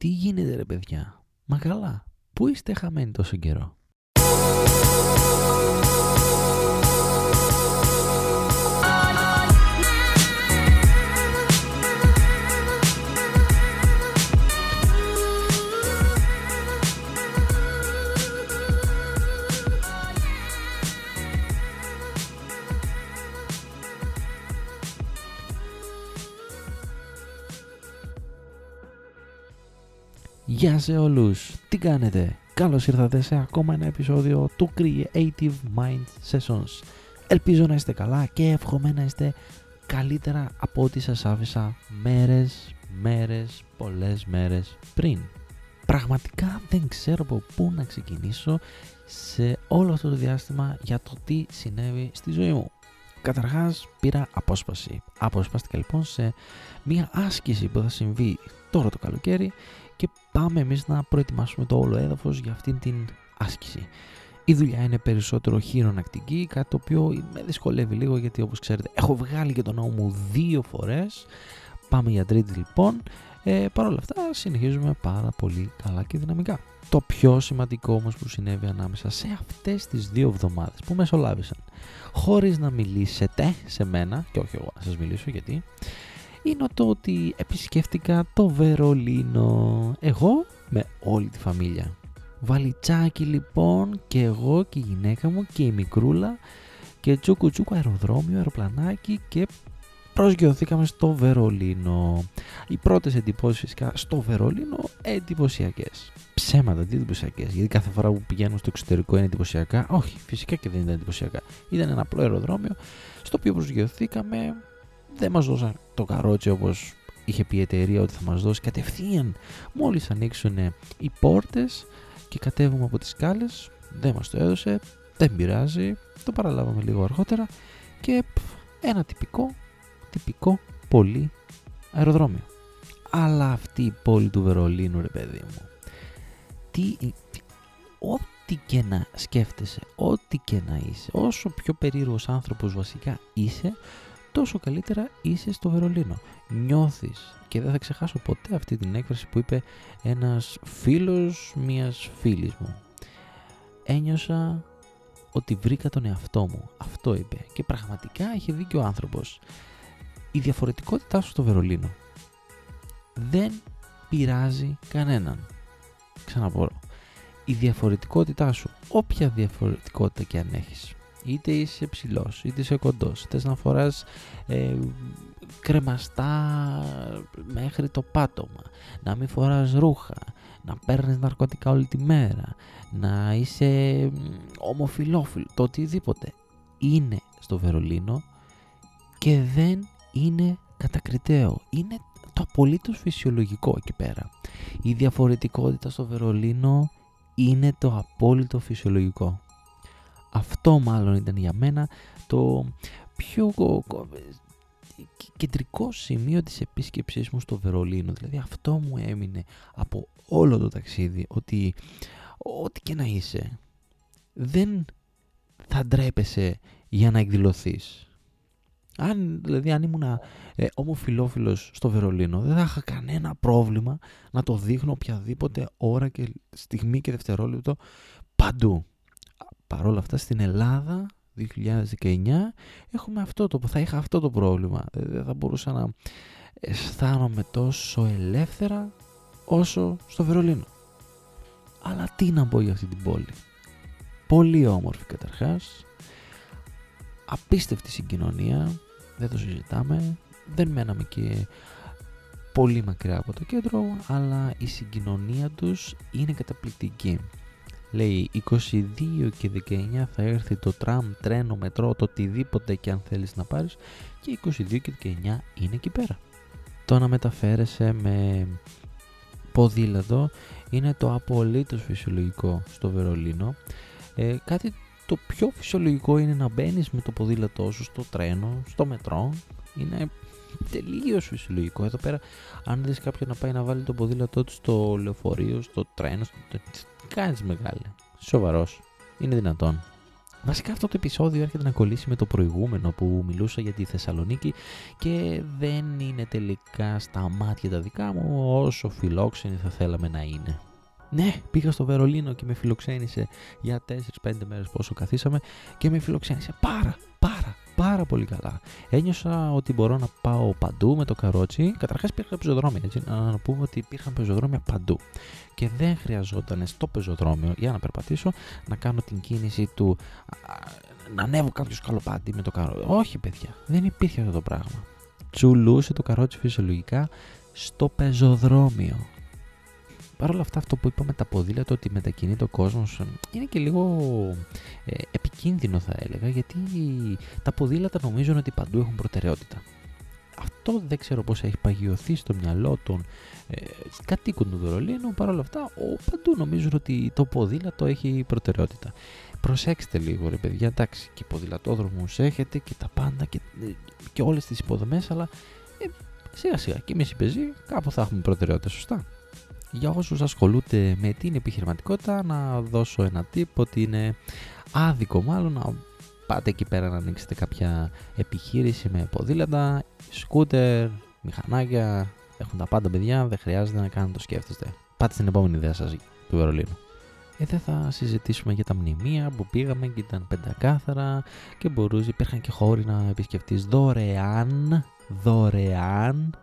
Τι γίνεται ρε παιδιά; Μα καλά. Πού είστε χαμένοι τόσο καιρό; Γεια σε όλους, τι κάνετε, καλώς ήρθατε σε ακόμα ένα επεισόδιο του Creative Mind Sessions. Ελπίζω να είστε καλά και εύχομαι να είστε καλύτερα από ό,τι σας άφησα μέρες, μέρες, πολλές μέρες πριν. Πραγματικά δεν ξέρω από πού να ξεκινήσω σε όλο αυτό το διάστημα για το τι συνέβη στη ζωή μου. Καταρχάς πήρα απόσπαση. Αποσπάστηκα λοιπόν σε μια άσκηση που θα συμβεί τώρα το καλοκαίρι και πάμε εμείς να προετοιμάσουμε το όλο έδαφος για αυτήν την άσκηση. Η δουλειά είναι περισσότερο χειρονακτική, κάτι το οποίο με δυσκολεύει λίγο γιατί όπως ξέρετε έχω βγάλει και τον νόμο μου δύο φορές. Πάμε για τρίτη λοιπόν. Ε, Παρ' όλα αυτά συνεχίζουμε πάρα πολύ καλά και δυναμικά. Το πιο σημαντικό όμως που συνέβη ανάμεσα σε αυτές τις δύο εβδομάδες που μεσολάβησαν χωρίς να μιλήσετε σε μένα και όχι εγώ να σας μιλήσω γιατί είναι το ότι επισκέφτηκα το Βερολίνο. Εγώ με όλη τη φαμίλια. Βαλιτσάκι λοιπόν και εγώ και η γυναίκα μου και η μικρούλα και τσούκου τσούκου αεροδρόμιο, αεροπλανάκι και προσγειωθήκαμε στο Βερολίνο. Οι πρώτες εντυπώσεις φυσικά στο Βερολίνο εντυπωσιακές. Ψέματα, τι εντυπωσιακές. Γιατί κάθε φορά που πηγαίνω στο εξωτερικό είναι εντυπωσιακά. Όχι, φυσικά και δεν ήταν εντυπωσιακά. Ήταν ένα απλό αεροδρόμιο στο οποίο προσγειωθήκαμε δεν μας δώσαν το καρότσι όπως είχε πει η εταιρεία ότι θα μας δώσει κατευθείαν. Μόλις ανοίξουν οι πόρτες και κατέβουμε από τις σκάλες δεν μας το έδωσε, δεν πειράζει το παραλάβαμε λίγο αργότερα και ένα τυπικό τυπικό πολύ αεροδρόμιο. Αλλά αυτή η πόλη του Βερολίνου ρε παιδί μου τι, ό,τι και να σκέφτεσαι, ό,τι και να είσαι, όσο πιο περίεργος άνθρωπος βασικά είσαι, τόσο καλύτερα είσαι στο Βερολίνο. Νιώθεις και δεν θα ξεχάσω ποτέ αυτή την έκφραση που είπε ένας φίλος μιας φίλης μου. Ένιωσα ότι βρήκα τον εαυτό μου. Αυτό είπε. Και πραγματικά έχει δίκιο ο άνθρωπος. Η διαφορετικότητά σου στο Βερολίνο δεν πειράζει κανέναν. Ξαναπώ. Η διαφορετικότητά σου, όποια διαφορετικότητα και αν έχεις, είτε είσαι ψηλός, είτε είσαι κοντός, είτε να φοράς ε, κρεμαστά μέχρι το πάτωμα, να μην φοράς ρούχα, να παίρνεις ναρκωτικά όλη τη μέρα, να είσαι ομοφιλόφιλο, το οτιδήποτε είναι στο Βερολίνο και δεν είναι κατακριτέο. Είναι το απολύτως φυσιολογικό εκεί πέρα. Η διαφορετικότητα στο Βερολίνο είναι το απόλυτο φυσιολογικό. Αυτό μάλλον ήταν για μένα το πιο κεντρικό σημείο της επίσκεψής μου στο Βερολίνο. Δηλαδή αυτό μου έμεινε από όλο το ταξίδι ότι ό,τι και να είσαι δεν θα ντρέπεσαι για να εκδηλωθείς. Αν, δηλαδή αν ήμουν ε, ομοφιλόφιλος στο Βερολίνο δεν θα είχα κανένα πρόβλημα να το δείχνω οποιαδήποτε ώρα και στιγμή και δευτερόλεπτο παντού παρόλα αυτά στην Ελλάδα 2019 έχουμε αυτό το, θα είχα αυτό το πρόβλημα. Δεν θα μπορούσα να αισθάνομαι τόσο ελεύθερα όσο στο Βερολίνο. Αλλά τι να πω για αυτή την πόλη. Πολύ όμορφη καταρχάς. Απίστευτη συγκοινωνία. Δεν το συζητάμε. Δεν μέναμε και πολύ μακριά από το κέντρο, αλλά η συγκοινωνία τους είναι καταπληκτική. Λέει 22 και 19 θα έρθει το τραμ, τρένο, μετρό, το οτιδήποτε και αν θέλεις να πάρεις και 22 και 19 είναι εκεί πέρα. Το να μεταφέρεσαι με ποδήλατο είναι το απολύτως φυσιολογικό στο Βερολίνο. Ε, κάτι το πιο φυσιολογικό είναι να μπαίνεις με το ποδήλατό σου στο τρένο, στο μετρό. Είναι τελείως φυσιολογικό. Εδώ πέρα, αν δεις κάποιον να πάει να βάλει το ποδήλατό του στο λεωφορείο, στο τρένο, στο... τι κάνει μεγάλη. Σοβαρός. Είναι δυνατόν. Βασικά αυτό το επεισόδιο έρχεται να κολλήσει με το προηγούμενο που μιλούσα για τη Θεσσαλονίκη και δεν είναι τελικά στα μάτια τα δικά μου όσο φιλόξενη θα θέλαμε να είναι. Ναι, πήγα στο Βερολίνο και με φιλοξένησε για 4-5 μέρες πόσο καθίσαμε και με φιλοξένησε πάρα, πάρα, πάρα πολύ καλά. Ένιωσα ότι μπορώ να πάω παντού με το καρότσι. Καταρχάς υπήρχαν πεζοδρόμια, έτσι. Να πούμε ότι υπήρχαν πεζοδρόμια παντού. Και δεν χρειαζόταν στο πεζοδρόμιο για να περπατήσω να κάνω την κίνηση του να ανέβω κάποιο σκαλοπάτι με το καρότσι. Όχι, παιδιά, δεν υπήρχε αυτό το πράγμα. Τσουλούσε το καρότσι φυσιολογικά στο πεζοδρόμιο. Παρ' όλα αυτά, αυτό που είπαμε τα ποδήλατα ότι μετακινείται ο κόσμος είναι και λίγο ε, επικίνδυνο, θα έλεγα, γιατί τα ποδήλατα νομίζουν ότι παντού έχουν προτεραιότητα. Αυτό δεν ξέρω πώς έχει παγιωθεί στο μυαλό των ε, κατοίκων του Βερολίνου. Παρ' όλα αυτά, ο, παντού νομίζουν ότι το ποδήλατο έχει προτεραιότητα. Προσέξτε λίγο, ρε παιδιά, εντάξει, και ποδηλατόδρομους έχετε και τα πάντα και, ε, και όλες τις υποδομές, αλλά ε, σιγά σιγά και εμείς οι πεζοί κάπου θα έχουμε προτεραιότητα, σωστά για όσους ασχολούνται με την επιχειρηματικότητα να δώσω ένα tip ότι είναι άδικο μάλλον να πάτε εκεί πέρα να ανοίξετε κάποια επιχείρηση με ποδήλατα, σκούτερ, μηχανάκια, έχουν τα πάντα παιδιά, δεν χρειάζεται να κάνετε το σκέφτεστε. Πάτε στην επόμενη ιδέα σας του Βερολίνου. Ε, δεν θα συζητήσουμε για τα μνημεία που πήγαμε και ήταν πεντακάθαρα και μπορούσες, υπήρχαν και χώροι να επισκεφτείς. Δωρεάν, δωρεάν,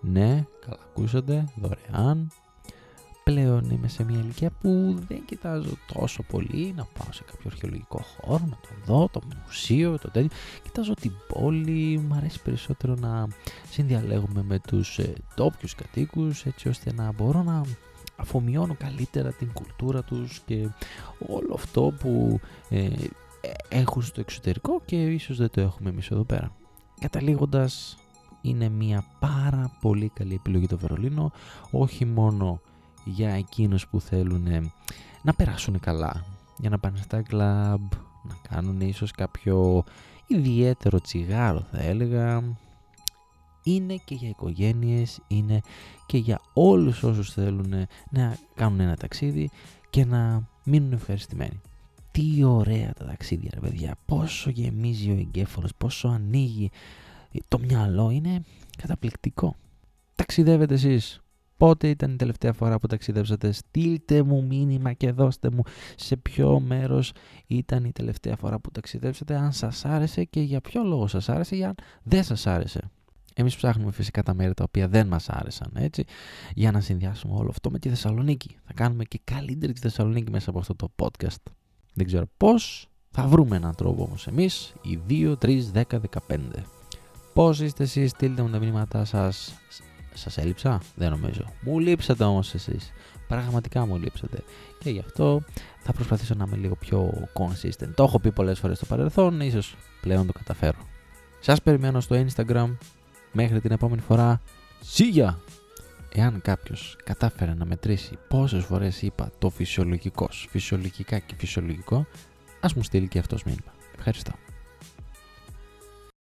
ναι, καλά ακούσατε, δωρεάν, πλέον είμαι σε μια ηλικία που δεν κοιτάζω τόσο πολύ να πάω σε κάποιο αρχαιολογικό χώρο, να το δω, το μουσείο, το τέτοιο. Κοιτάζω την πόλη, μου αρέσει περισσότερο να συνδιαλέγουμε με τους ε, κατοίκου, κατοίκους έτσι ώστε να μπορώ να αφομοιώνω καλύτερα την κουλτούρα τους και όλο αυτό που ε, έχουν στο εξωτερικό και ίσως δεν το έχουμε εμείς εδώ πέρα. Καταλήγοντας, είναι μια πάρα πολύ καλή επιλογή το Βερολίνο, όχι μόνο για εκείνους που θέλουν να περάσουν καλά, για να πάνε στα κλαμπ, να κάνουν ίσως κάποιο ιδιαίτερο τσιγάρο θα έλεγα. Είναι και για οικογένειες, είναι και για όλους όσους θέλουν να κάνουν ένα ταξίδι και να μείνουν ευχαριστημένοι. Τι ωραία τα ταξίδια ρε παιδιά, πόσο γεμίζει ο εγκέφαλος, πόσο ανοίγει το μυαλό, είναι καταπληκτικό. Ταξιδεύετε εσείς, Πότε ήταν η τελευταία φορά που ταξιδέψατε, στείλτε μου μήνυμα και δώστε μου σε ποιο μέρος ήταν η τελευταία φορά που ταξιδέψατε, αν σας άρεσε και για ποιο λόγο σας άρεσε ή αν δεν σας άρεσε. Εμείς ψάχνουμε φυσικά τα μέρη τα οποία δεν μας άρεσαν, έτσι, για να συνδυάσουμε όλο αυτό με τη Θεσσαλονίκη. Θα κάνουμε και καλύτερη τη Θεσσαλονίκη μέσα από αυτό το podcast. Δεν ξέρω πώς, θα βρούμε έναν τρόπο όμως εμείς, οι 2, 3, 10, 15. Πώς είστε εσείς, στείλτε μου τα μηνύματά σας σας έλειψα, δεν νομίζω. Μου λείψατε όμως εσείς. Πραγματικά μου λείψατε. Και γι' αυτό θα προσπαθήσω να είμαι λίγο πιο consistent. Το έχω πει πολλές φορές στο παρελθόν, ίσως πλέον το καταφέρω. Σας περιμένω στο Instagram. Μέχρι την επόμενη φορά. See Εάν κάποιος κατάφερε να μετρήσει πόσες φορές είπα το φυσιολογικός, φυσιολογικά και φυσιολογικό, ας μου στείλει και αυτός μήνυμα. Ευχαριστώ.